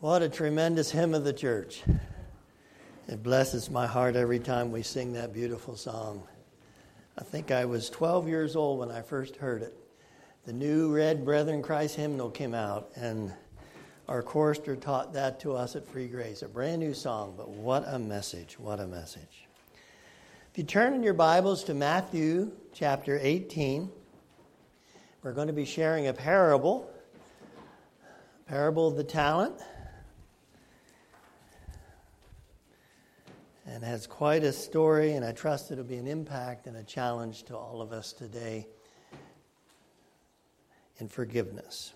What a tremendous hymn of the church. It blesses my heart every time we sing that beautiful song. I think I was 12 years old when I first heard it. The new Red Brethren Christ hymnal came out, and our chorister taught that to us at Free Grace. A brand new song, but what a message! What a message. If you turn in your Bibles to Matthew chapter 18, we're going to be sharing a parable, parable of the talent. And has quite a story, and I trust it'll be an impact and a challenge to all of us today in forgiveness.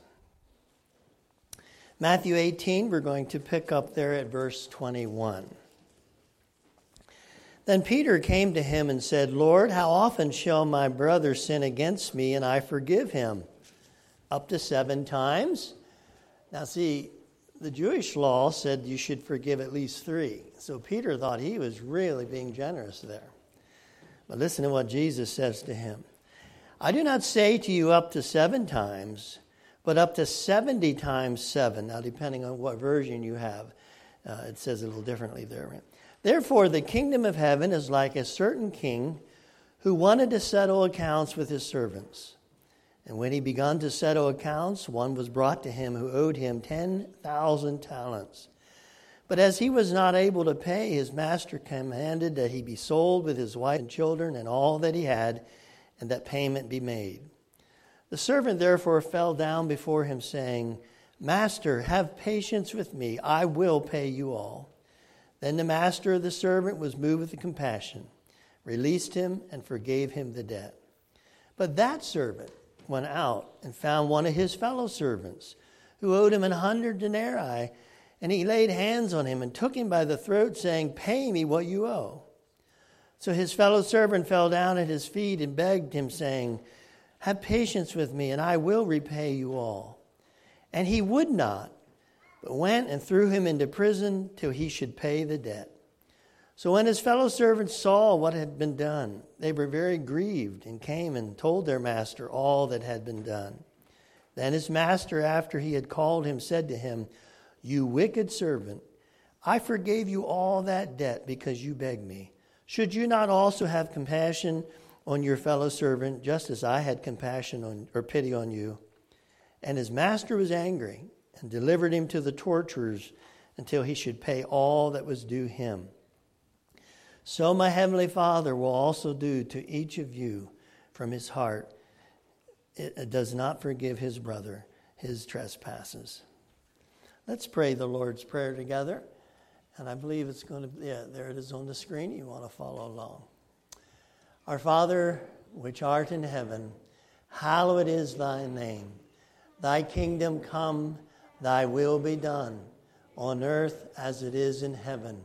Matthew 18, we're going to pick up there at verse 21. Then Peter came to him and said, Lord, how often shall my brother sin against me and I forgive him? Up to seven times? Now, see, the Jewish law said you should forgive at least three. So Peter thought he was really being generous there. But listen to what Jesus says to him I do not say to you up to seven times, but up to 70 times seven. Now, depending on what version you have, uh, it says a little differently there. Therefore, the kingdom of heaven is like a certain king who wanted to settle accounts with his servants. And when he began to settle accounts, one was brought to him who owed him 10,000 talents. But as he was not able to pay, his master commanded that he be sold with his wife and children and all that he had, and that payment be made. The servant therefore fell down before him, saying, Master, have patience with me, I will pay you all. Then the master of the servant was moved with compassion, released him, and forgave him the debt. But that servant, went out and found one of his fellow servants who owed him an hundred denarii. And he laid hands on him and took him by the throat, saying, Pay me what you owe. So his fellow servant fell down at his feet and begged him, saying, Have patience with me, and I will repay you all. And he would not, but went and threw him into prison till he should pay the debt. So when his fellow servants saw what had been done, they were very grieved and came and told their master all that had been done. Then his master, after he had called him, said to him, You wicked servant, I forgave you all that debt because you begged me. Should you not also have compassion on your fellow servant, just as I had compassion on, or pity on you? And his master was angry and delivered him to the torturers until he should pay all that was due him. So my Heavenly Father will also do to each of you from his heart. It does not forgive his brother his trespasses. Let's pray the Lord's Prayer together. And I believe it's going to, yeah, there it is on the screen. You want to follow along. Our Father, which art in heaven, hallowed is thy name. Thy kingdom come, thy will be done, on earth as it is in heaven.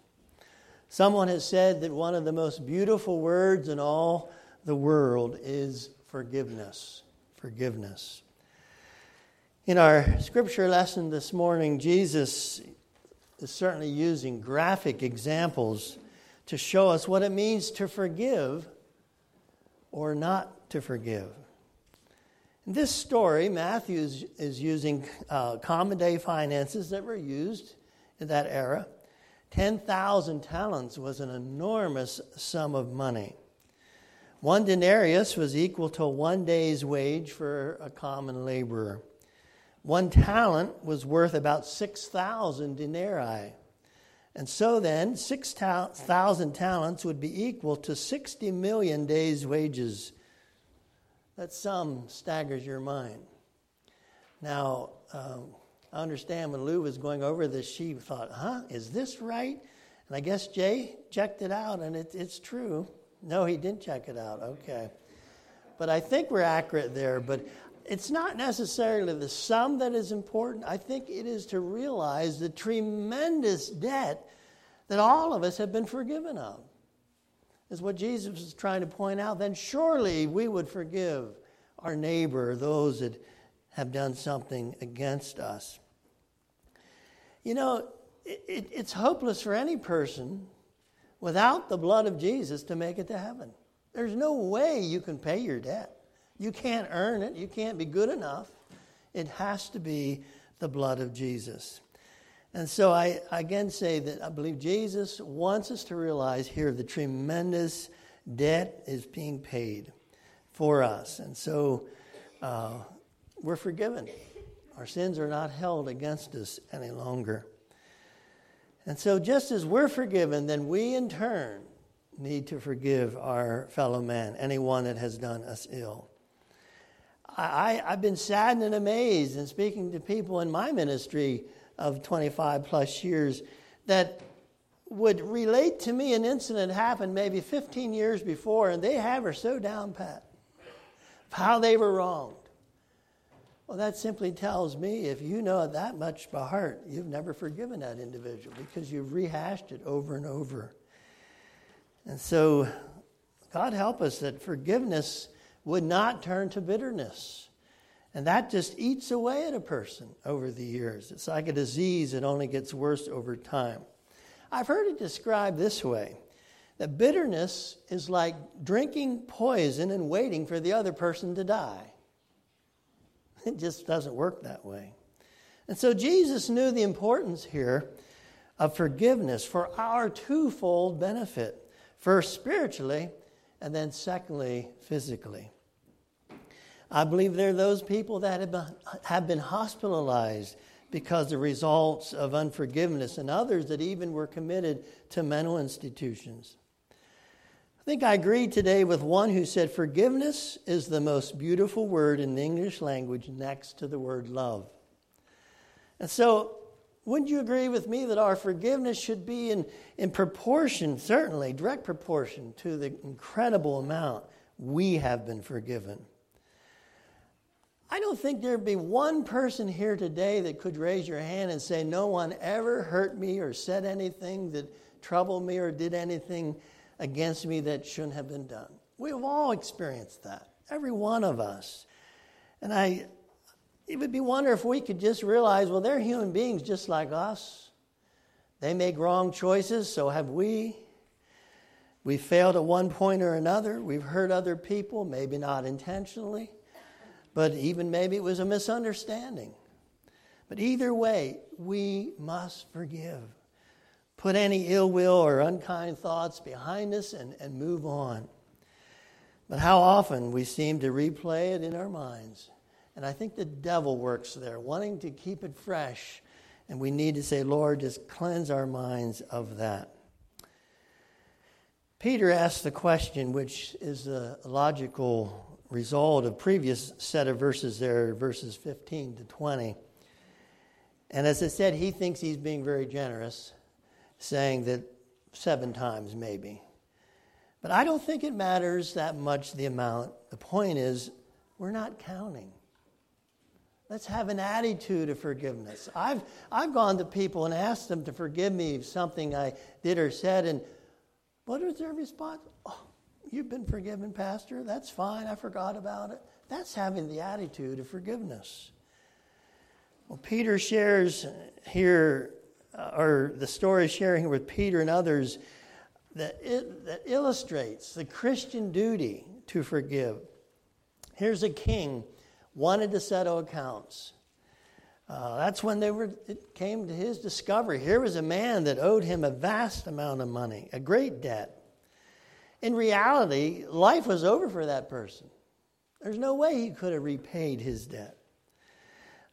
Someone has said that one of the most beautiful words in all the world is forgiveness. Forgiveness. In our scripture lesson this morning, Jesus is certainly using graphic examples to show us what it means to forgive or not to forgive. In this story, Matthew is, is using uh, common day finances that were used in that era 10,000 talents was an enormous sum of money. One denarius was equal to one day's wage for a common laborer. One talent was worth about 6,000 denarii. And so then, 6,000 talents would be equal to 60 million days' wages. That sum staggers your mind. Now, um, I understand when Lou was going over this, she thought, huh, is this right? And I guess Jay checked it out, and it, it's true. No, he didn't check it out. Okay. But I think we're accurate there. But it's not necessarily the sum that is important. I think it is to realize the tremendous debt that all of us have been forgiven of. Is what Jesus was trying to point out. Then surely we would forgive our neighbor, those that have done something against us. You know, it, it, it's hopeless for any person without the blood of Jesus to make it to heaven. There's no way you can pay your debt. You can't earn it, you can't be good enough. It has to be the blood of Jesus. And so I again say that I believe Jesus wants us to realize here the tremendous debt is being paid for us. And so uh, we're forgiven. Our sins are not held against us any longer. And so, just as we're forgiven, then we in turn need to forgive our fellow man, anyone that has done us ill. I, have been saddened and amazed in speaking to people in my ministry of 25 plus years that would relate to me an incident happened maybe 15 years before, and they have her so down pat how they were wronged. Well, that simply tells me if you know it that much by heart, you've never forgiven that individual because you've rehashed it over and over. And so, God help us that forgiveness would not turn to bitterness. And that just eats away at a person over the years. It's like a disease that only gets worse over time. I've heard it described this way that bitterness is like drinking poison and waiting for the other person to die. It just doesn't work that way. And so Jesus knew the importance here of forgiveness for our twofold benefit first, spiritually, and then, secondly, physically. I believe there are those people that have been, hospitalized because of the results of unforgiveness, and others that even were committed to mental institutions. I think I agree today with one who said forgiveness is the most beautiful word in the English language next to the word love. And so, wouldn't you agree with me that our forgiveness should be in, in proportion, certainly, direct proportion to the incredible amount we have been forgiven? I don't think there'd be one person here today that could raise your hand and say, No one ever hurt me or said anything that troubled me or did anything against me that shouldn't have been done. We've all experienced that, every one of us. And I, it would be wonder if we could just realize, well, they're human beings just like us. They make wrong choices, so have we. We failed at one point or another. We've hurt other people, maybe not intentionally, but even maybe it was a misunderstanding. But either way, we must forgive put any ill will or unkind thoughts behind us and, and move on. But how often we seem to replay it in our minds. And I think the devil works there, wanting to keep it fresh. And we need to say, Lord, just cleanse our minds of that. Peter asked the question, which is a logical result of previous set of verses there, verses 15 to 20. And as I said, he thinks he's being very generous saying that seven times maybe. But I don't think it matters that much the amount. The point is, we're not counting. Let's have an attitude of forgiveness. I've, I've gone to people and asked them to forgive me of something I did or said, and what is their response? Oh, you've been forgiven, Pastor. That's fine. I forgot about it. That's having the attitude of forgiveness. Well, Peter shares here or the story sharing with Peter and others that, it, that illustrates the Christian duty to forgive. Here's a king wanted to settle accounts. Uh, that's when they were, it came to his discovery. Here was a man that owed him a vast amount of money, a great debt. In reality, life was over for that person. There's no way he could have repaid his debt.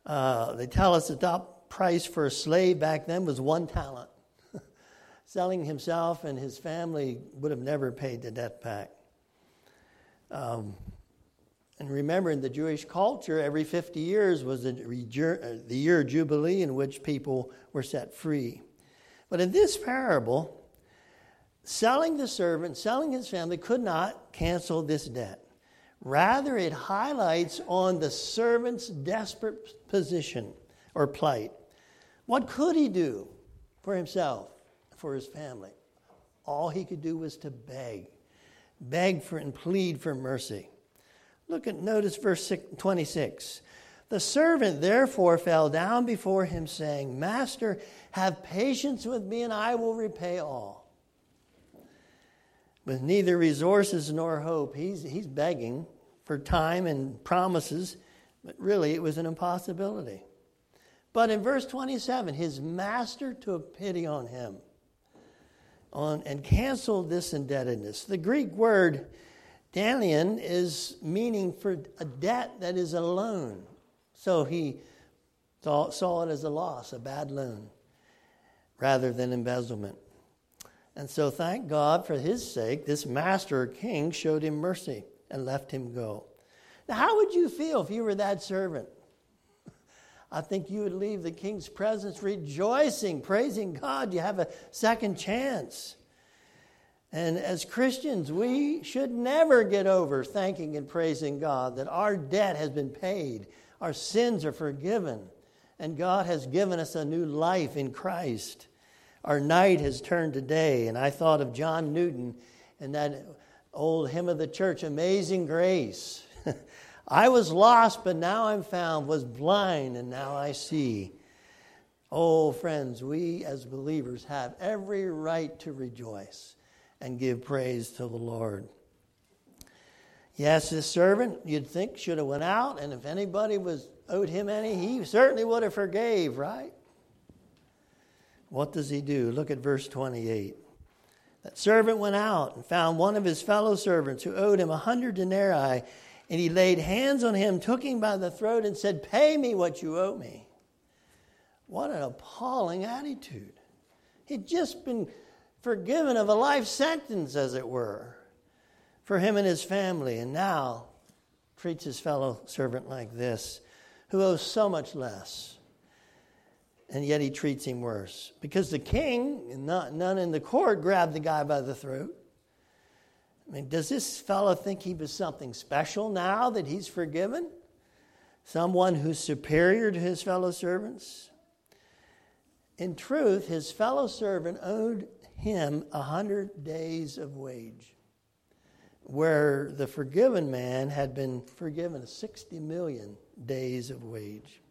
Uh, they tell us that price for a slave back then was one talent. Selling himself and his family would have never paid the debt back. Um, and remember, in the Jewish culture, every 50 years was the, uh, the year Jubilee in which people were set free. But in this parable, selling the servant, selling his family, could not cancel this debt. Rather, it highlights on the servant's desperate position or plight. What could he do for himself, for his family. All he could do was to beg, beg for and plead for mercy. Look at notice verse 26. The servant therefore fell down before him, saying, Master, have patience with me, and I will repay all. With neither resources nor hope, he's, he's begging for time and promises, but really it was an impossibility. But in verse 27, his master took pity on him on, and canceled this indebtedness. The Greek word daneion is meaning for a debt that is a loan. So he saw, saw it as a loss, a bad loan, rather than embezzlement. And so, thank God for his sake, this master or king showed him mercy and left him go. Now, how would you feel if you were that servant? I think you would leave the king's presence rejoicing, praising God. You have a second chance. And as Christians, we should never get over thanking and praising God that our debt has been paid, our sins are forgiven, and God has given us a new life in Christ. Our night has turned to day, and I thought of John Newton and that old hymn of the church, Amazing Grace. I was lost, but now I'm found, was blind, and now I see. Oh, friends, we as believers have every right to rejoice and give praise to the Lord. Yes, this servant, you'd think, should have went out, and if anybody was owed him any, he certainly would have forgave, right? What does he do? Look at verse 28. That servant went out and found one of his fellow servants who owed him a hundred denarii, and he laid hands on him, took him by the throat, and said, Pay me what you owe me. What an appalling attitude. He'd just been forgiven of a life sentence, as it were, for him and his family, and now treats his fellow servant like this, who owes so much less. And yet he treats him worse. Because the king, and not, none in the court, grabbed the guy by the throat. I mean, does this fellow think he was something special now that he's forgiven? Someone who's superior to his fellow servants? In truth, his fellow servant owed him a hundred days of wage, where the forgiven man had been forgiven 60 million days of wage.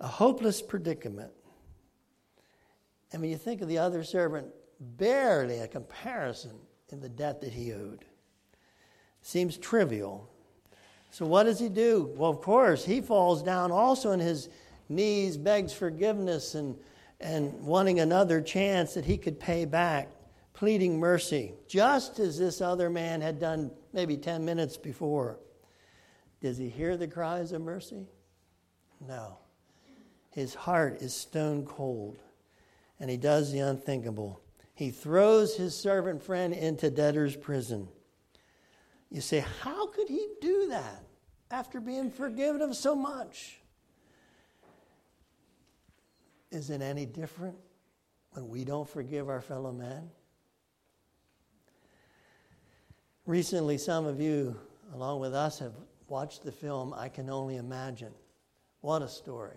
A hopeless predicament. And when you think of the other servant, barely a comparison in the debt that he owed. Seems trivial. So, what does he do? Well, of course, he falls down also on his knees, begs forgiveness, and and wanting another chance that he could pay back, pleading mercy, just as this other man had done maybe 10 minutes before. Does he hear the cries of mercy? No. His heart is stone cold, and he does the unthinkable. He throws his servant friend into debtor's prison. You say, how could he do that after being forgiven of so much? Is it any different when we don't forgive our fellow man? Recently, some of you, along with us, have watched the film I Can Only Imagine. What a story.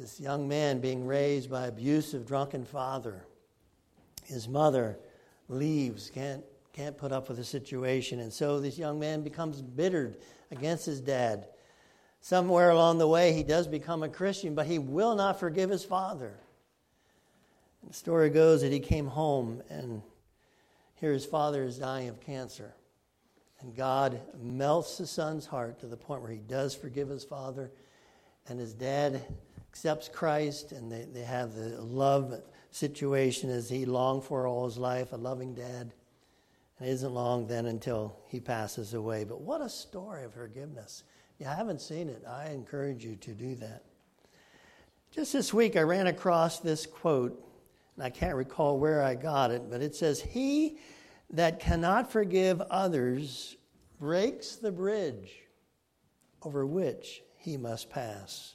This young man being raised by abusive, drunken father. His mother leaves, can't, can't put up with the situation, and so this young man becomes bittered against his dad Somewhere along the way, he does become a Christian, but he will not forgive his father. The story goes that he came home, and here his father is dying of cancer. And God melts the son's heart to the point where he does forgive his father, and his dad accepts Christ, and they, they have the love situation as he longed for all his life, a loving dad. And it isn't long then until he passes away. But what a story of forgiveness you haven't seen it, I encourage you to do that. Just this week, I ran across this quote, and I can't recall where I got it, but it says, He that cannot forgive others breaks the bridge over which he must pass.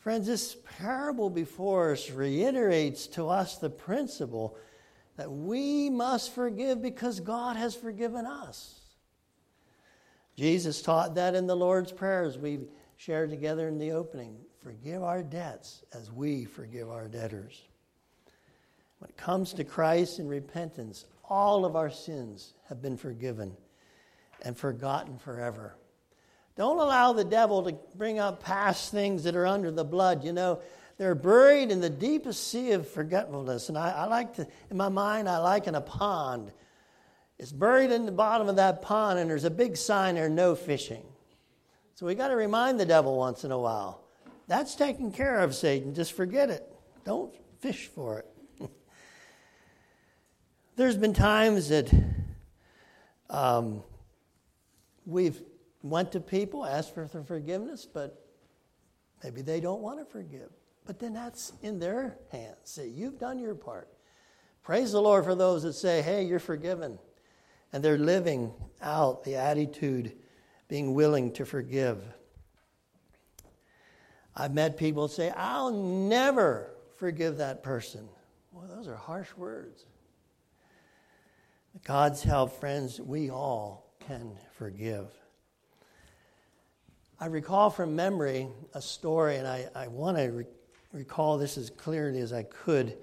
Friends, this parable before us reiterates to us the principle that we must forgive because God has forgiven us. Jesus taught that in the Lord's Prayer as we shared together in the opening. Forgive our debts as we forgive our debtors. When it comes to Christ and repentance, all of our sins have been forgiven and forgotten forever. Don't allow the devil to bring up past things that are under the blood. You know, they're buried in the deepest sea of forgetfulness. And I, I like to, in my mind, I liken a pond. It's buried in the bottom of that pond, and there's a big sign there no fishing. So we got to remind the devil once in a while that's taken care of, Satan. Just forget it. Don't fish for it. There's been times that um, we've went to people, asked for forgiveness, but maybe they don't want to forgive. But then that's in their hands. Say, you've done your part. Praise the Lord for those that say, hey, you're forgiven. And they're living out the attitude, being willing to forgive. I've met people say, I'll never forgive that person. Well, those are harsh words. God's help, friends, we all can forgive. I recall from memory a story, and I, I want to re- recall this as clearly as I could.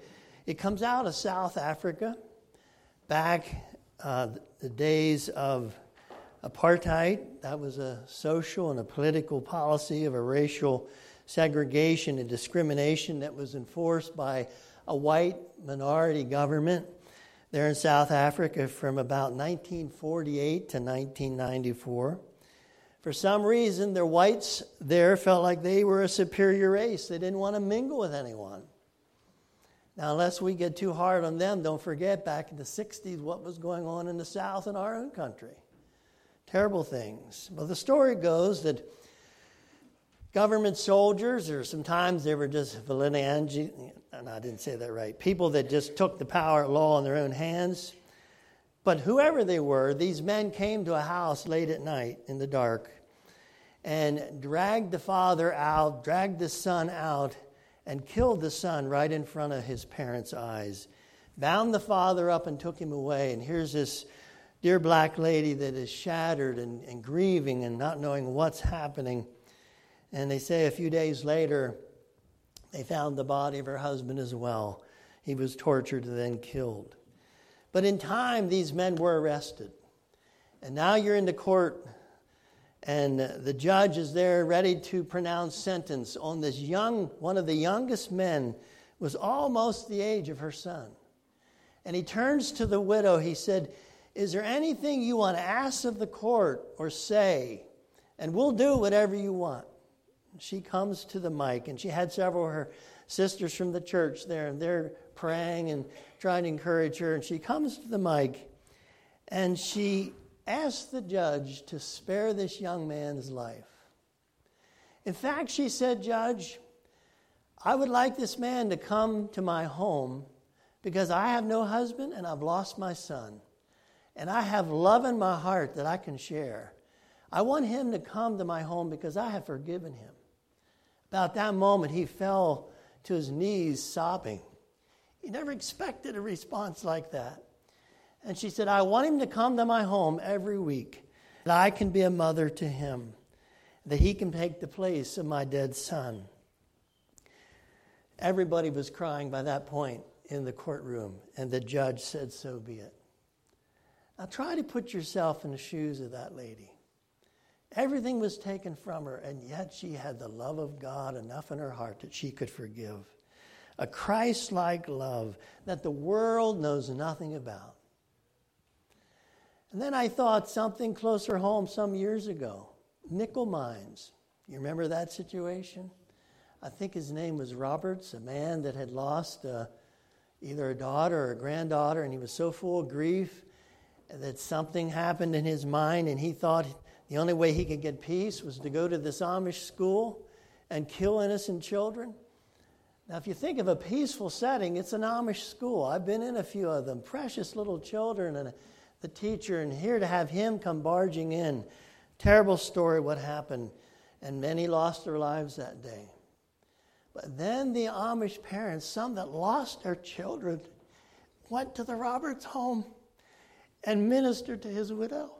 It comes out of South Africa back uh, the days of apartheid. That was a social and a political policy of a racial segregation and discrimination that was enforced by a white minority government there in South Africa from about 1948 to 1994. For some reason, the whites there felt like they were a superior race. They didn't want to mingle with anyone. Now, unless we get too hard on them, don't forget back in the 60s what was going on in the South in our own country. Terrible things. But the story goes that government soldiers, or sometimes they were just vigilantes, and I didn't say that right, people that just took the power of law in their own hands. But whoever they were, these men came to a house late at night in the dark and dragged the father out, dragged the son out, and killed the son right in front of his parents' eyes. Bound the father up and took him away. And here's this dear black lady that is shattered and, and grieving and not knowing what's happening. And they say a few days later, they found the body of her husband as well. He was tortured and then killed. But in time, these men were arrested. And now you're in the court, and the judge is there ready to pronounce sentence on this young, one of the youngest men, was almost the age of her son. And he turns to the widow. He said, Is there anything you want to ask of the court or say? And we'll do whatever you want she comes to the mic, and she had several of her sisters from the church there, and they're praying and trying to encourage her. And she comes to the mic, and she asks the judge to spare this young man's life. In fact, she said, Judge, I would like this man to come to my home because I have no husband and I've lost my son. And I have love in my heart that I can share. I want him to come to my home because I have forgiven him. About that moment, he fell to his knees sobbing. He never expected a response like that. And she said, I want him to come to my home every week, that I can be a mother to him, that he can take the place of my dead son. Everybody was crying by that point in the courtroom, and the judge said, So be it. Now try to put yourself in the shoes of that lady. Everything was taken from her, and yet she had the love of God enough in her heart that she could forgive. A Christ like love that the world knows nothing about. And then I thought something closer home some years ago Nickel Mines. You remember that situation? I think his name was Roberts, a man that had lost uh, either a daughter or a granddaughter, and he was so full of grief that something happened in his mind, and he thought the only way he could get peace was to go to this Amish school and kill innocent children. Now, if you think of a peaceful setting, it's an Amish school. I've been in a few of them. Precious little children and the teacher, and here to have him come barging in. Terrible story what happened, and many lost their lives that day. But then the Amish parents, some that lost their children, went to the Roberts home and ministered to his widow.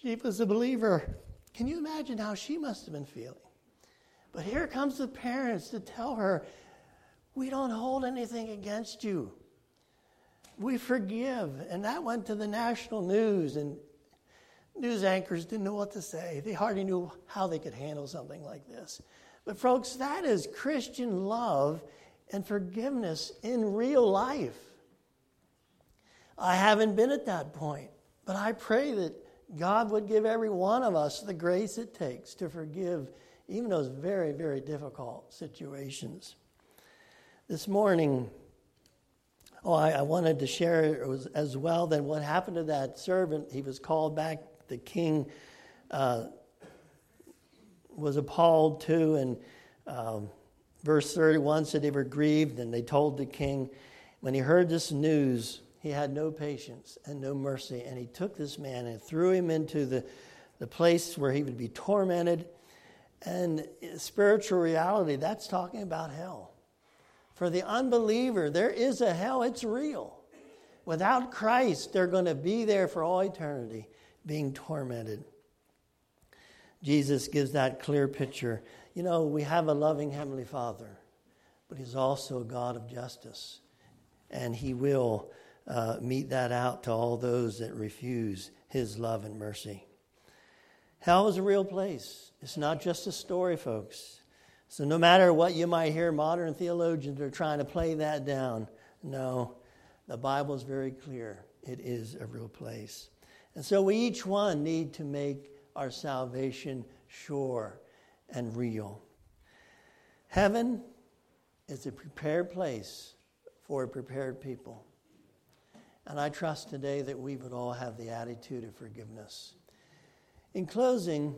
She was a believer. Can you imagine how she must have been feeling? But here comes the parents to tell her, We don't hold anything against you. We forgive. And that went to the national news, and news anchors didn't know what to say. They hardly knew how they could handle something like this. But, folks, that is Christian love and forgiveness in real life. I haven't been at that point, but I pray that God would give every one of us the grace it takes to forgive even those very, very difficult situations. This morning, oh, I, I wanted to share as well Then what happened to that servant. He was called back. The king uh, was appalled too, and um, verse 31 said they were grieved, and they told the king. When he heard this news, he had no patience and no mercy. And he took this man and threw him into the, the place where he would be tormented. And spiritual reality, that's talking about hell. For the unbeliever, there is a hell, it's real. Without Christ, they're going to be there for all eternity, being tormented. Jesus gives that clear picture. You know, we have a loving Heavenly Father, but He's also a God of justice. And He will uh, mete that out to all those that refuse his love and mercy. Hell is a real place. It's not just a story, folks. So, no matter what you might hear, modern theologians are trying to play that down. No, the Bible is very clear. It is a real place. And so, we each one need to make our salvation sure and real. Heaven is a prepared place for a prepared people. And I trust today that we would all have the attitude of forgiveness. In closing,